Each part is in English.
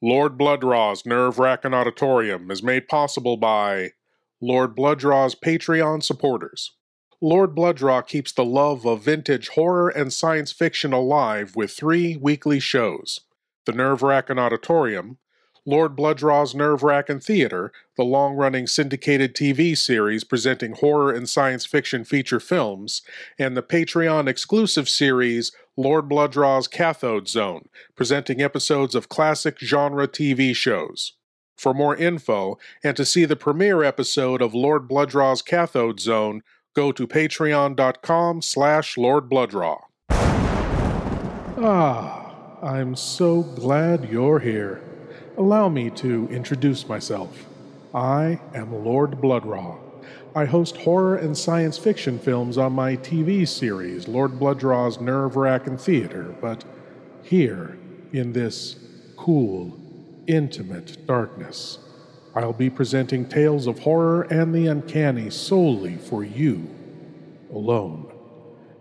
Lord Blood-Rah's Nerve Racking Auditorium is made possible by Lord Blood-Rah's Patreon supporters. Lord Blood-Rah keeps the love of vintage horror and science fiction alive with three weekly shows The Nerve Racking Auditorium, Lord Blood-Rah's Nerve Racking Theater, the long running syndicated TV series presenting horror and science fiction feature films, and the Patreon exclusive series Lord Blood-Rah's Cathode Zone, presenting episodes of classic genre TV shows. For more info and to see the premiere episode of Lord Blood-Rah's Cathode Zone, go to patreon.com slash Lord Blood-Rah. Ah, I'm so glad you're here. Allow me to introduce myself. I am Lord Blood-Rah. I host horror and science fiction films on my TV series, Lord Blood-Rah's Nerve Racking Theater, but here, in this cool, intimate darkness, I'll be presenting tales of horror and the uncanny solely for you alone.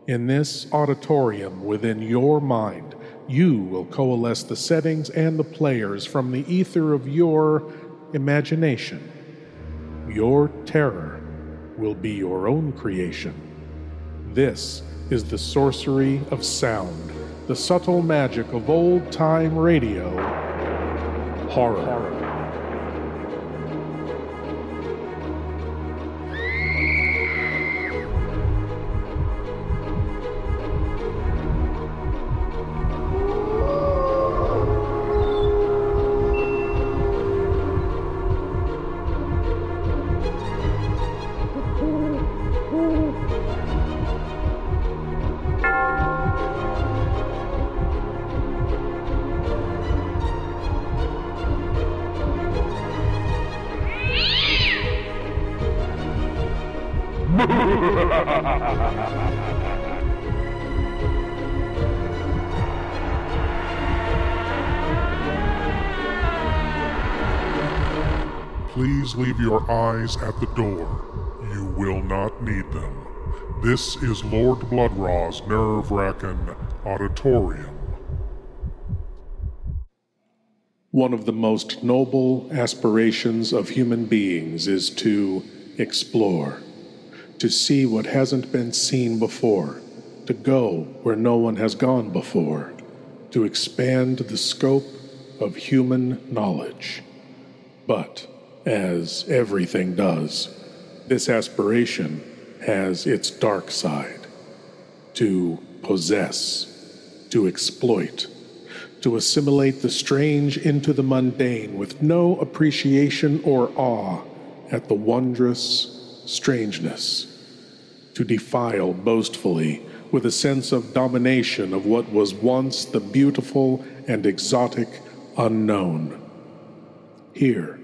In this auditorium within your mind, you will coalesce the settings and the players from the ether of your imagination. Your terror will be your own creation. This is the sorcery of sound, the subtle magic of old time radio horror. Leave your eyes at the door. You will not need them. This is Lord Blood-Rah's nerve wracking auditorium. One of the most noble aspirations of human beings is to explore, to see what hasn't been seen before, to go where no one has gone before, to expand the scope of human knowledge. But, as everything does, this aspiration has its dark side to possess, to exploit, to assimilate the strange into the mundane with no appreciation or awe at the wondrous strangeness, to defile boastfully with a sense of domination of what was once the beautiful and exotic unknown. Here,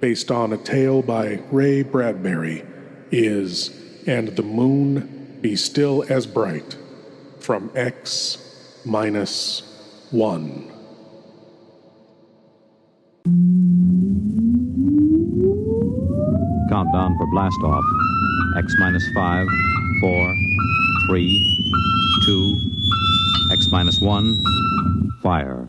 based on a tale by Ray Bradbury, is And the Moon Be Still as Bright from X minus 1. Countdown for blast off. X minus 5, 4, 3, 2, X minus 1, fire.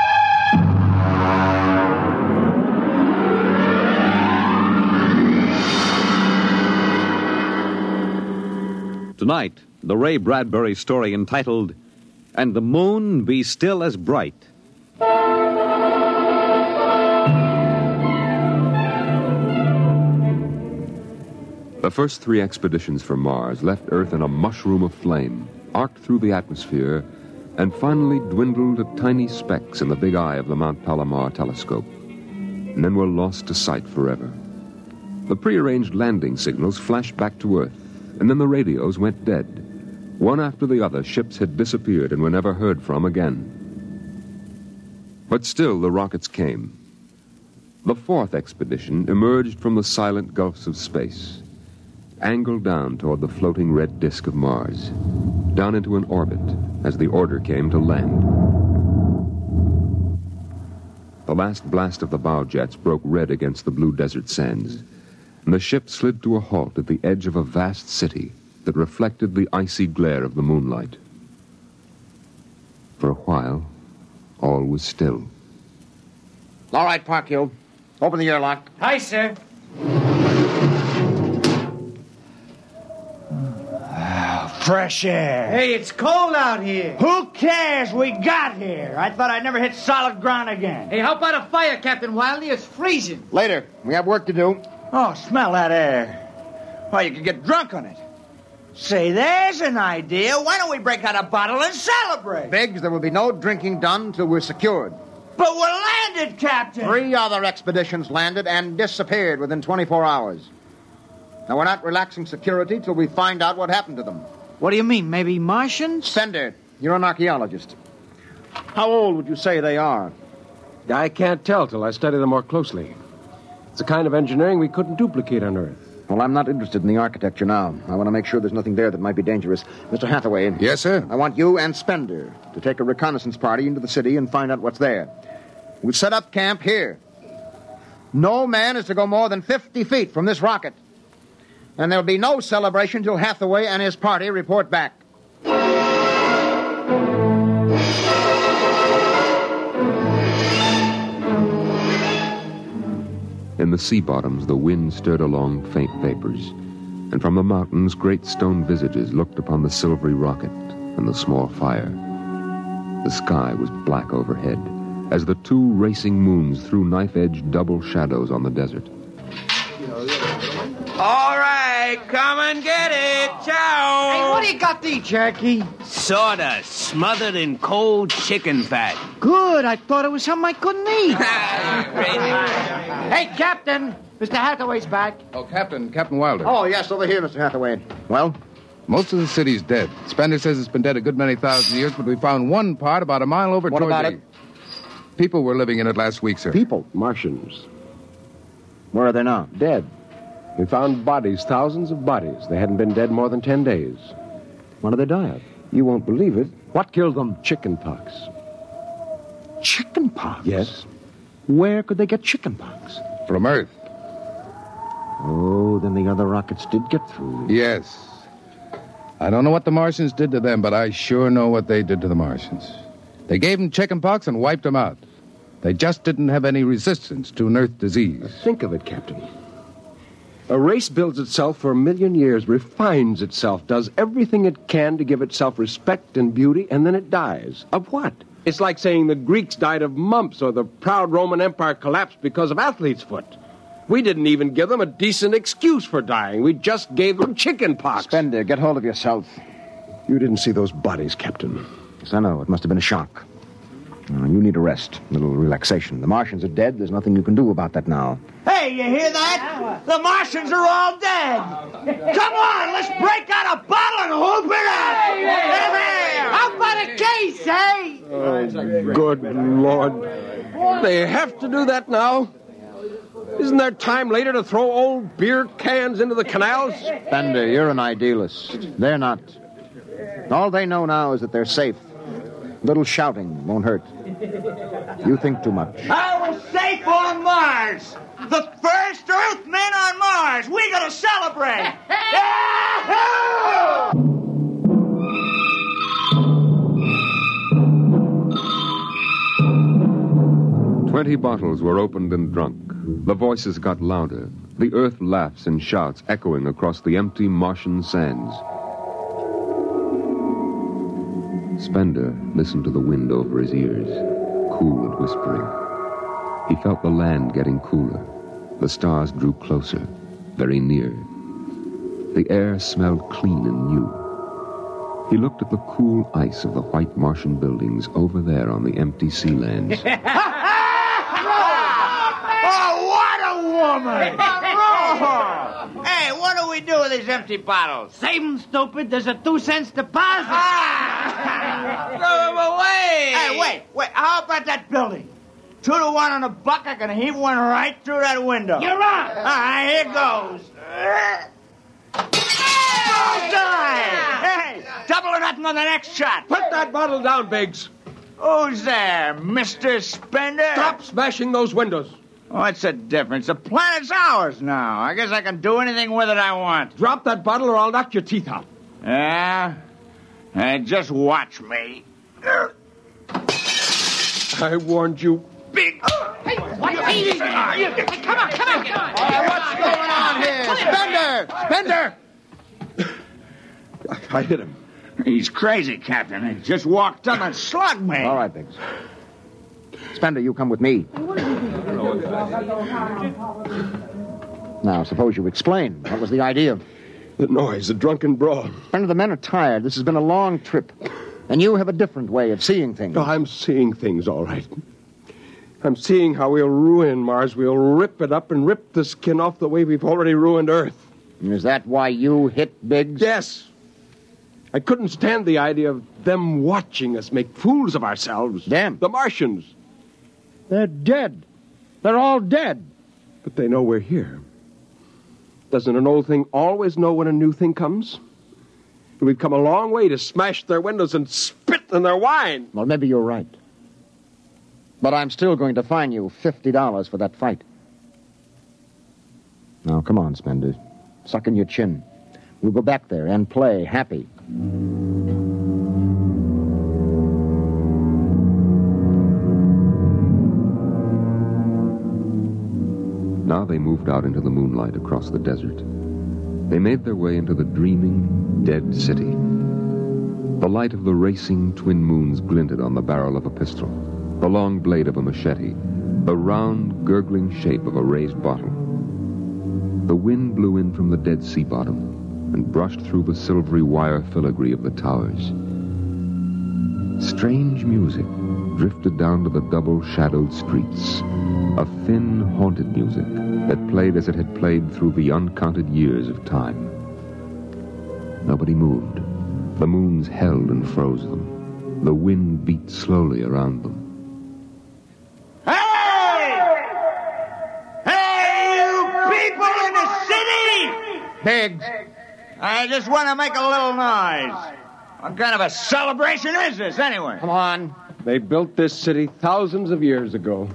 Tonight, the Ray Bradbury story entitled And the Moon Be Still as Bright. The first three expeditions from Mars left Earth in a mushroom of flame, arced through the atmosphere, and finally dwindled to tiny specks in the big eye of the Mount Palomar telescope, and then were lost to sight forever. The prearranged landing signals flashed back to Earth, and then the radios went dead. One after the other, ships had disappeared and were never heard from again. But still, the rockets came. The fourth expedition emerged from the silent gulfs of space, angled down toward the floating red disk of Mars, down into an orbit as the order came to land. The last blast of the bow jets broke red against the blue desert sands, and the ship slid to a halt at the edge of a vast city that reflected the icy glare of the moonlight. For a while, all was still. All right, Parkhill. Open the airlock. Hi, sir. Fresh air. Hey, it's cold out here. Who cares? We got here. I thought I'd never hit solid ground again. Hey, how about a fire, Captain Wilder? It's freezing. Later. We have work to do. Oh, smell that air. Why, you could get drunk on it. Say, there's an idea. Why don't we break out a bottle and celebrate? Biggs, there will be no drinking done till we're secured. But we're landed, Captain. Three other expeditions landed and disappeared within 24 hours. Now, we're not relaxing security till we find out what happened to them. What do you mean? Maybe Martians? Spender, you're an archaeologist. How old would you say they are? I can't tell till I study them more closely. It's a kind of engineering we couldn't duplicate on Earth. Well, I'm not interested in the architecture now. I want to make sure there's nothing there that might be dangerous. Mr. Hathaway. Yes, sir. I want you and Spender to take a reconnaissance party into the city and find out what's there. We'll set up camp here. No man is to go more than 50 feet from this rocket. And there'll be no celebration till Hathaway and his party report back. In the sea bottoms, the wind stirred along faint vapors, and from the mountains, great stone visages looked upon the silvery rocket and the small fire. The sky was black overhead as the two racing moons threw knife edged double shadows on the desert. All right, come and get it. Ciao. Hey, what do you got there, Jackie? Sawdust smothered in cold chicken fat. Good. I thought it was something I couldn't eat. Crazy. hey, Captain. Mr. Hathaway's back. Oh, Captain, Captain Wilder. Oh, yes, over here, Mr. Hathaway. Well, Most of the city's dead. Spender says it's been dead a good many thousand years, but we found one part about a mile over What towards about the... it? People were living in it last week, sir. people. Martians. Where are they now? Dead. We found bodies, thousands of bodies. They hadn't been dead more than ten days. What did they die of? You won't believe it. What killed them? Chicken pox. Chicken pox? Yes. Where could they get chicken pox? From Earth. Oh, then the other rockets did get through. Yes. I don't know what the Martians did to them, but I sure know what they did to the Martians. They gave them chickenpox and wiped them out. They just didn't have any resistance to an Earth disease. Think of it, Captain. A race builds itself for a million years, refines itself, does everything it can to give itself respect and beauty, and then it dies. Of what? It's like saying the Greeks died of mumps or the proud Roman Empire collapsed because of athlete's foot. We didn't even give them a decent excuse for dying. We just gave them chicken pox. Spender, get hold of yourself. You didn't see those bodies, Captain. Yes, I know. It must have been a shock. You need a rest, a little relaxation. The Martians are dead. There's nothing you can do about that now. Hey, you hear that? The Martians are all dead. Come on, let's break out a bottle and hoop it up. How about a case, eh? Oh, good Lord. They have to do that now? Isn't there time later to throw old beer cans into the canals? Spender, you're an idealist. They're not. All they know now is that they're safe. A Little shouting won't hurt. You think too much. I was safe on Mars. The first Earthmen on Mars. We gotta celebrate. Yahoo! Twenty bottles were opened and drunk. The voices got louder. The earth laughs and shouts echoing across the empty Martian sands. Spender listened to the wind over his ears, cool and whispering. He felt the land getting cooler. The stars drew closer, very near. The air smelled clean and new. He looked at the cool ice of the white Martian buildings over there on the empty sea lands. Oh, what a woman! Oh. Hey, what do we do with these empty bottles? Save 'em, stupid. There's a two cents deposit. Ah! Throw them away! Hey, wait, wait. How about that building? Two to one on a buck, I can heave one right through that window. You're on. All right, here goes. Bullseye! Hey, double or nothing on the next shot. Put that bottle down, Biggs. Who's there, Mr. Spender? Stop smashing those windows. What's the difference? The planet's ours now. I guess I can do anything with it I want. Drop that bottle or I'll knock your teeth out. Yeah? Uh, just watch me. I warned you. Big. Hey, what? Hey, hey, come on, come on, come on. What's going on here? Spender! Spender! I hit him. He's crazy, Captain. He just walked up and slugged me. All right, Biggs. Spender, you come with me. Now, suppose you explain. What was the idea? The noise, the drunken brawl. Spender, the men are tired. This has been a long trip. And you have a different way of seeing things. No, I'm seeing things all right. I'm seeing how we'll ruin Mars. We'll rip it up and rip the skin off the way we've already ruined Earth. Is that why you hit Biggs? Yes. I couldn't stand the idea of them watching us make fools of ourselves. Them? The Martians. They're dead. They're all dead. But they know we're here. Doesn't an old thing always know when a new thing comes? We've come a long way to smash their windows and spit in their wine. Well, maybe you're right. But I'm still going to fine you $50 for that fight. Now, come on, Spender. Suck in your chin. We'll go back there and play happy. Now they moved out into the moonlight across the desert. They made their way into the dreaming, dead city. The light of the racing twin moons glinted on the barrel of a pistol, the long blade of a machete, the round, gurgling shape of a raised bottle. The wind blew in from the dead sea bottom and brushed through the silvery wire filigree of the towers. Strange music drifted down to the double shadowed streets, a thin, haunted music that played as it had played through the uncounted years of time. Nobody moved. The moons held and froze them. The wind beat slowly around them. Hey! Hey, you people in the city! Biggs! I just want to make a little noise. What kind of a celebration is this, anyway? Come on. They built this city thousands of years ago.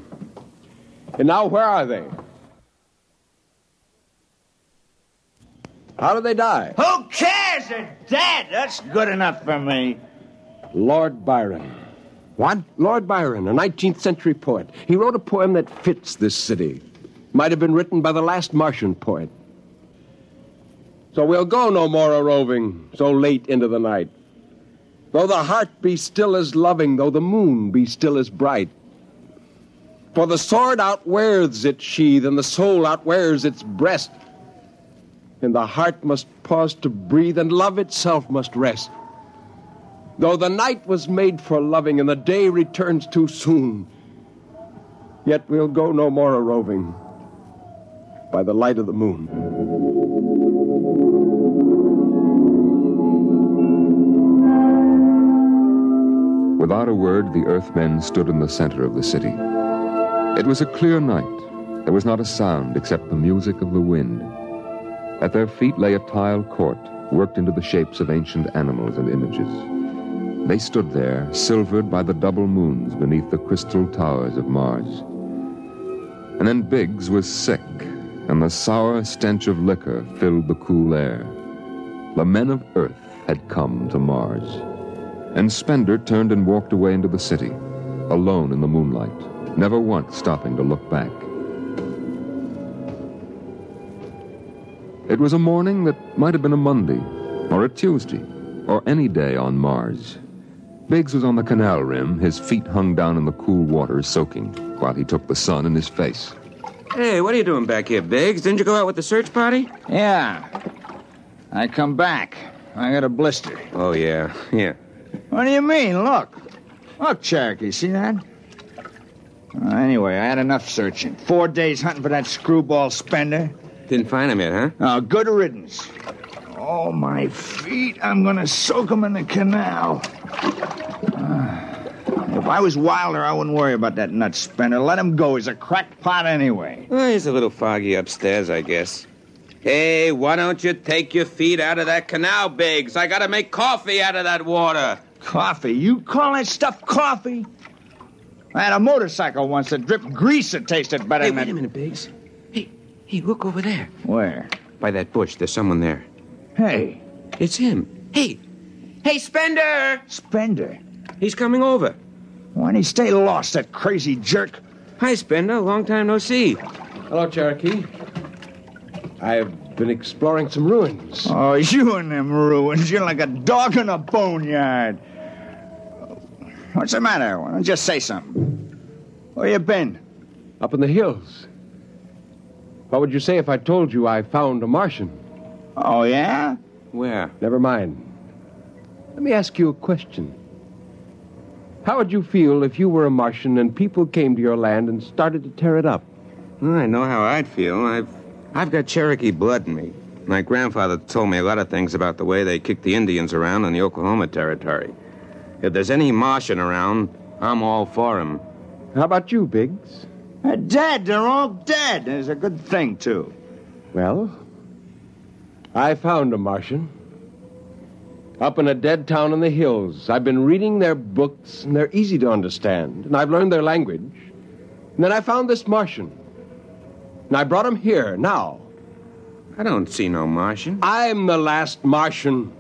And now where are they? How did they die? Who cares? They're dead. That's good enough for me. Lord Byron. What? Lord Byron, a 19th century poet. He wrote a poem that fits this city. Might have been written by the last Martian poet. So we'll go no more a roving so late into the night. Though the heart be still as loving, though the moon be still as bright. For the sword outwears its sheath, and the soul outwears its breast. And the heart must pause to breathe, and love itself must rest. Though the night was made for loving, and the day returns too soon, yet we'll go no more a roving by the light of the moon. Without a word, the Earthmen stood in the center of the city. It was a clear night. There was not a sound except the music of the wind. At their feet lay a tile court, worked into the shapes of ancient animals and images. They stood there, silvered by the double moons beneath the crystal towers of Mars. And then Biggs was sick, and the sour stench of liquor filled the cool air. The men of Earth had come to Mars. And Spender turned and walked away into the city, alone in the moonlight, never once stopping to look back. It was a morning that might have been a Monday, or a Tuesday, or any day on Mars. Biggs was on the canal rim, his feet hung down in the cool water, soaking, while he took the sun in his face. Hey, what are you doing back here, Biggs? Didn't you go out with the search party? Yeah. I come back. I got a blister. Oh, yeah. Yeah. What do you mean? Look. Look, Cherokee, see that? Uh, anyway, I had enough searching. Four days hunting for that screwball spender. Didn't find him yet, huh? Oh, good riddance. Oh, my feet. I'm going to soak them in the canal. Uh, if I was Wilder, I wouldn't worry about that nut spender. Let him go. He's a crackpot anyway. Well, he's a little foggy upstairs, I guess. Hey, why don't you take your feet out of that canal, Biggs? I gotta make coffee out of that water. Coffee? You call that stuff coffee? I had a motorcycle once that dripped grease that tasted better Hey, than wait a minute, Biggs. Hey, hey, look over there. Where? By that bush, there's someone there. Hey. It's him. Hey. Hey, Spender! Spender? He's coming over. Why'd he stay lost, that crazy jerk? Hi, Spender. Long time no see. Hello, Cherokee. I've been exploring some ruins. Oh, you and them ruins. You're like a dog in a boneyard. What's the matter? Why don't you just say something? Where you been? Up in the hills. What would you say if I told you I found a Martian? Oh, yeah? Where? Never mind. Let me ask you a question. How would you feel if you were a Martian and people came to your land and started to tear it up? I know how I'd feel. I've, I've got Cherokee blood in me. My grandfather told me a lot of things about the way they kicked the Indians around in the Oklahoma Territory. If there's any Martian around, I'm all for him. How about you, Biggs? Uh, they're dead. They're all dead. It's a good thing, too. Well, I found a Martian. Up in a dead town in the hills. I've been reading their books, and they're easy to understand, and I've learned their language. And then I found this Martian. And I brought him here, now. I don't see no Martian. I'm the last Martian.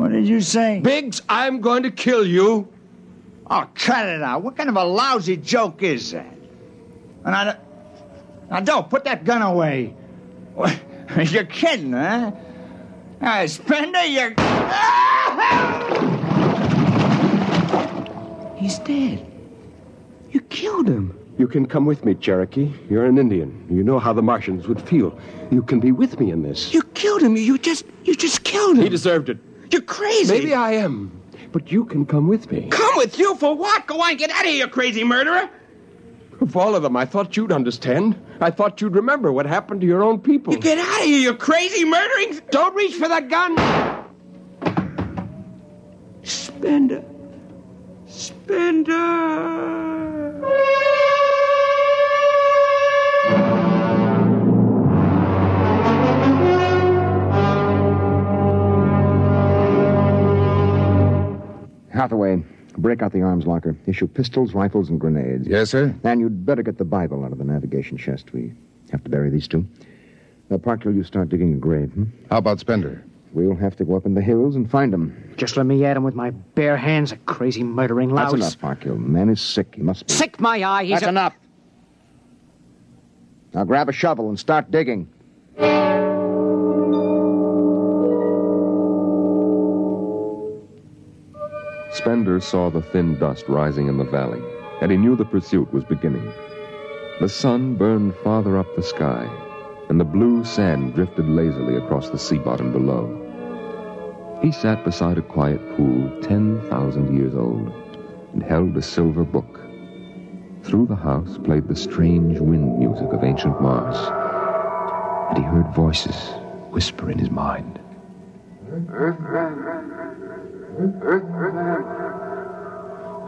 What did you say? Biggs, I'm going to kill you. Oh, cut it out. What kind of a lousy joke is that? And I don't... Now, don't put that gun away. You're kidding, huh? Uh, Spender, you're... He's dead. You killed him. You can come with me, Cherokee. You're an Indian. You know how the Martians would feel. You can be with me in this. You killed him. You just, you just killed him. He deserved it. You're crazy. Maybe I am, but you can come with me. Come with you for what? Go on, get out of here, you crazy murderer. Of all of them, I thought you'd understand. I thought you'd remember what happened to your own people. You get out of here, you crazy murdering. Don't reach for that gun. Spender. Spender. Hathaway, break out the arms locker. Issue pistols, rifles, and grenades. Yes, sir? And you'd better get the Bible out of the navigation chest. We have to bury these two. Uh, Parkhill, you start digging a grave. Hmm? How about Spender? We'll have to go up in the hills and find him. Just let me at him with my bare hands, a crazy murdering louse. That's enough, Parkhill. The man is sick. He must be. Sick my eye. He's That's a... enough. Now grab a shovel and start digging. Spender saw the thin dust rising in the valley, and he knew the pursuit was beginning. The sun burned farther up the sky, and the blue sand drifted lazily across the sea bottom below. He sat beside a quiet pool 10,000 years old and held a silver book. Through the house played the strange wind music of ancient Mars, and he heard voices whisper in his mind.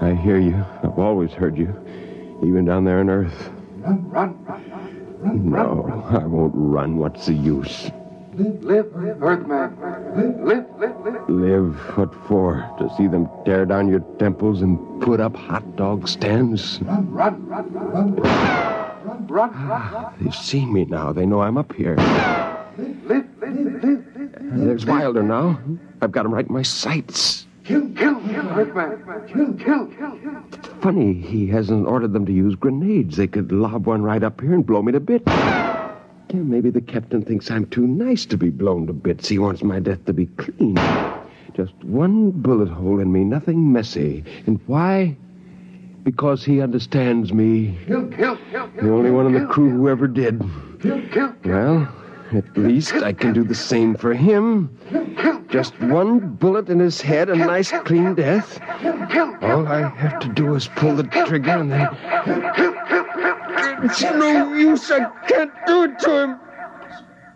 I hear you. I've always heard you, even down there on Earth. Run, run, run, run. No, I won't run. What's the use? Live, live, live, Earthman. Live, live, live, live. What for? To see them tear down your temples and put up hot dog stands? Run, run, run, run. Run, run, run. They've seen me now. They know I'm up here. Live, live, live, live, live. There's Wilder now. I've got him right in my sights. Kill, kill, kill, Earthman. Kill, kill, kill. Funny, he hasn't ordered them to use grenades. They could lob one right up here and blow me to bits. Yeah, maybe the captain thinks I'm too nice to be blown to bits. He wants my death to be clean. Just one bullet hole in me, nothing messy. And why? Because he understands me. Kill, kill, kill. The only one in the crew who ever did. Kill, kill, kill. Well, At least I can do the same for him. Just one bullet in his head, a nice clean death. All I have to do is pull the trigger and then. It's no use. I can't do it to him.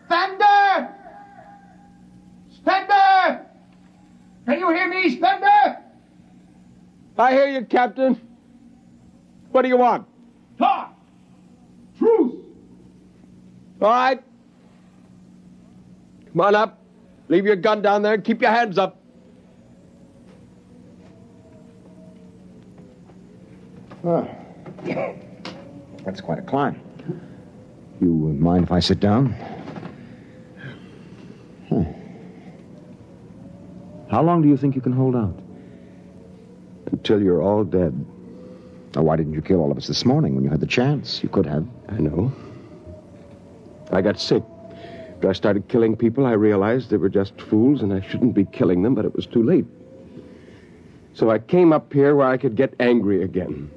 Spender! Spender! Can you hear me, Spender? I hear you, Captain. What do you want? Talk! Truce! All right. Come on up. Leave your gun down there and keep your hands up. Oh. That's quite a climb. You mind if I sit down? Huh. How long do you think you can hold out? Until you're all dead. Now, why didn't you kill all of us this morning when you had the chance? You could have. I know. I got sick. After I started killing people, I realized they were just fools and I shouldn't be killing them, but it was too late. So I came up here where I could get angry again.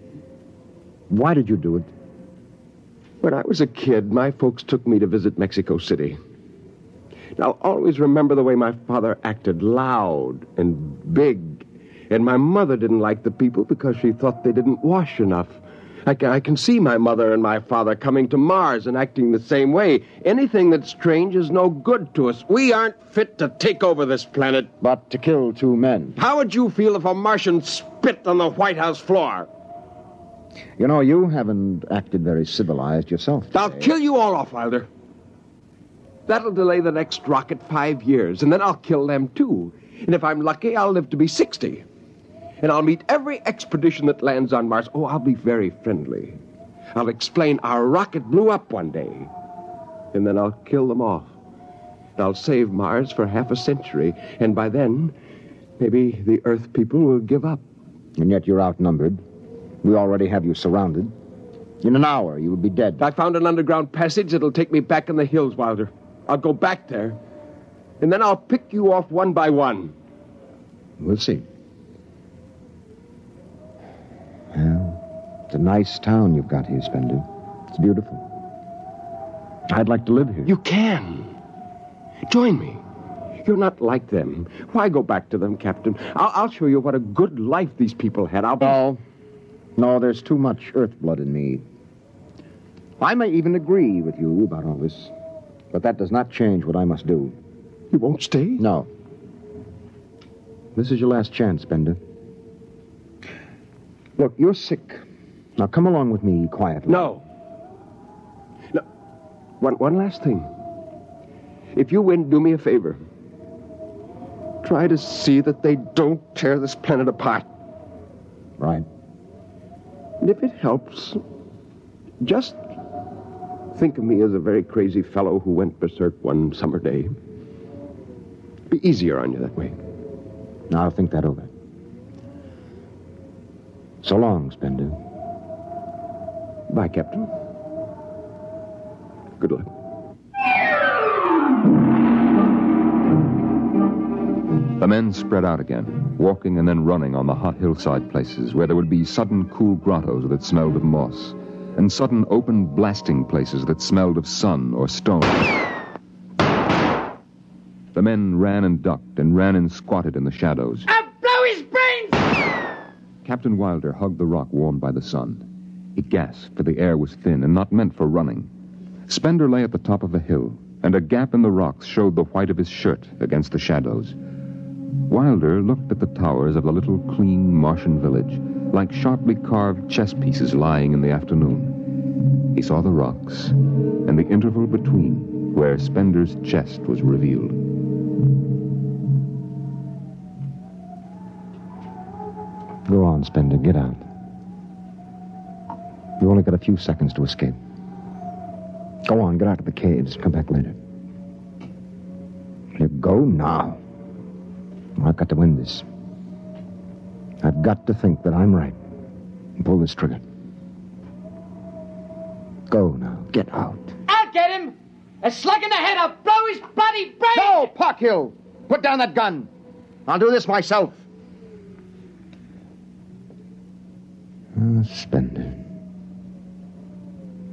Why did you do it? When I was a kid, my folks took me to visit Mexico City. I'll always remember the way my father acted loud and big. And my mother didn't like the people because she thought they didn't wash enough. I can, I can see my mother and my father coming to Mars and acting the same way. Anything that's strange is no good to us. We aren't fit to take over this planet. But to kill two men. How would you feel if a Martian spit on the White House floor? You know, you haven't acted very civilized yourself. Today. I'll kill you all off, Wilder. That'll delay the next rocket five years, and then I'll kill them too. And if I'm lucky, I'll live to be 60. And I'll meet every expedition that lands on Mars. Oh, I'll be very friendly. I'll explain our rocket blew up one day. And then I'll kill them off. I'll save Mars for half a century. And by then, maybe the Earth people will give up. And yet you're outnumbered. We already have you surrounded. In an hour, you will be dead. I found an underground passage that'll take me back in the hills, Wilder. I'll go back there. And then I'll pick you off one by one. We'll see. It's a nice town you've got here, Spender. It's beautiful. I'd like to live here. You can. Join me. You're not like them. Why go back to them, Captain? I'll, I'll show you what a good life these people had. I'll be... No. No, there's too much earth blood in me. I may even agree with you about all this, but that does not change what I must do. You won't stay? No. This is your last chance, Spender. Look, you're sick. Now come along with me quietly. No. No. One, one last thing. If you win, do me a favor. Try to see that they don't tear this planet apart. Right. And if it helps, just think of me as a very crazy fellow who went berserk one summer day. Be easier on you that way. Now I'll think that over. So long, Spender. Bye, Captain. Good luck. The men spread out again, walking and then running on the hot hillside places where there would be sudden cool grottos that smelled of moss, and sudden open blasting places that smelled of sun or stone. The men ran and ducked and ran and squatted in the shadows. I'll blow his brains! Captain Wilder hugged the rock warmed by the sun. He gasped, for the air was thin and not meant for running. Spender lay at the top of a hill, and a gap in the rocks showed the white of his shirt against the shadows. Wilder looked at the towers of the little clean Martian village, like sharply carved chess pieces lying in the afternoon. He saw the rocks, and the interval between, where Spender's chest was revealed. Go on, Spender. Get out. You only got a few seconds to escape. Go on, get out of the caves. Come back later. You go now. I've got to win this. I've got to think that I'm right and pull this trigger. Go now. Get out. I'll get him! A slug in the head, I'll blow his bloody brains! No, Parkhill! Put down that gun. I'll do this myself. Oh, Spender.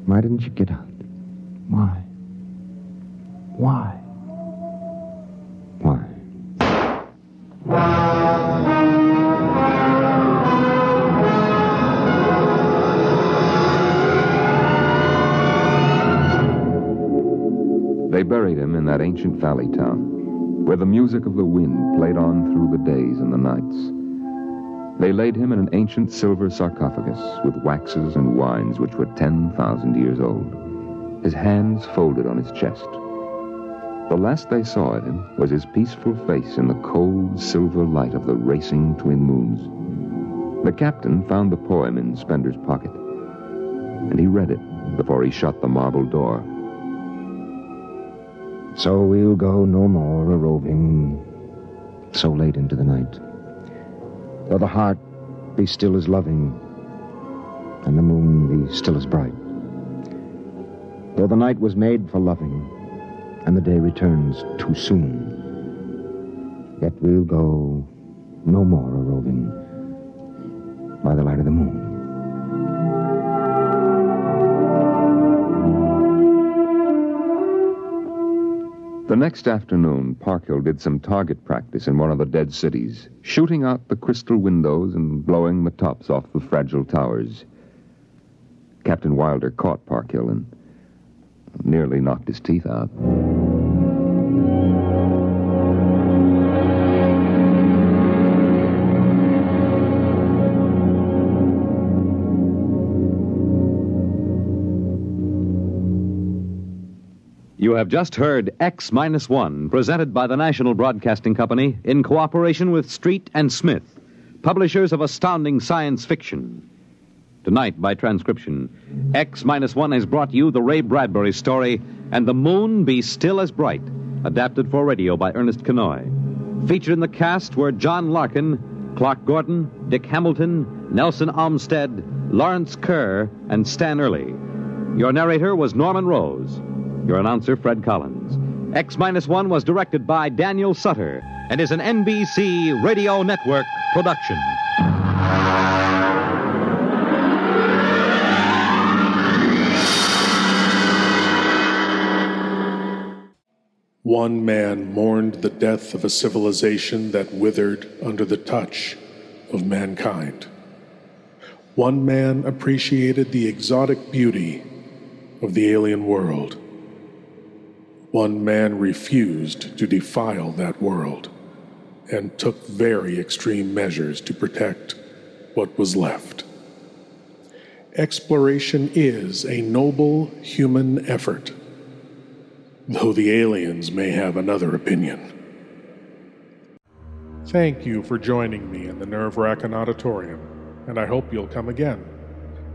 Why didn't you get out? Why? Why? Why? They buried him in that ancient valley town, where the music of the wind played on through the days and the nights. They laid him in an ancient silver sarcophagus with waxes and wines which were 10,000 years old, his hands folded on his chest. The last they saw of him was his peaceful face in the cold silver light of the racing twin moons. The captain found the poem in Spender's pocket, and he read it before he shut the marble door. So we'll go no more a roving so late into the night. Though the heart be still as loving, and the moon be still as bright. Though the night was made for loving, and the day returns too soon, yet we'll go no more a roving by the light of the moon. The next afternoon, Parkhill did some target practice in one of the dead cities, shooting out the crystal windows and blowing the tops off the fragile towers. Captain Wilder caught Parkhill and nearly knocked his teeth out. You have just heard X Minus One, presented by the National Broadcasting Company in cooperation with Street and Smith, publishers of astounding science fiction. Tonight, by transcription, X Minus One has brought you the Ray Bradbury story, And the Moon Be Still as Bright, adapted for radio by Ernest Kinoy. Featured in the cast were John Larkin, Clark Gordon, Dick Hamilton, Nelson Olmsted, Lawrence Kerr, and Stan Early. Your narrator was Norman Rose. Your announcer, Fred Collins. X Minus One was directed by Daniel Sutter and is an NBC Radio Network production. One man mourned the death of a civilization that withered under the touch of mankind. One man appreciated the exotic beauty of the alien world. One man refused to defile that world and took very extreme measures to protect what was left. Exploration is a noble human effort, though the aliens may have another opinion. Thank you for joining me in the Nerve Racking Auditorium, and I hope you'll come again.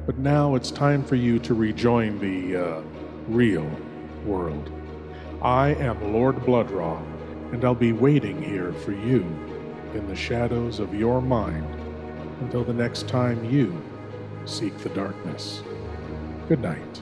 But now it's time for you to rejoin the uh, real world. I am Lord Blood-Rah, and I'll be waiting here for you in the shadows of your mind until the next time you seek the darkness. Good night.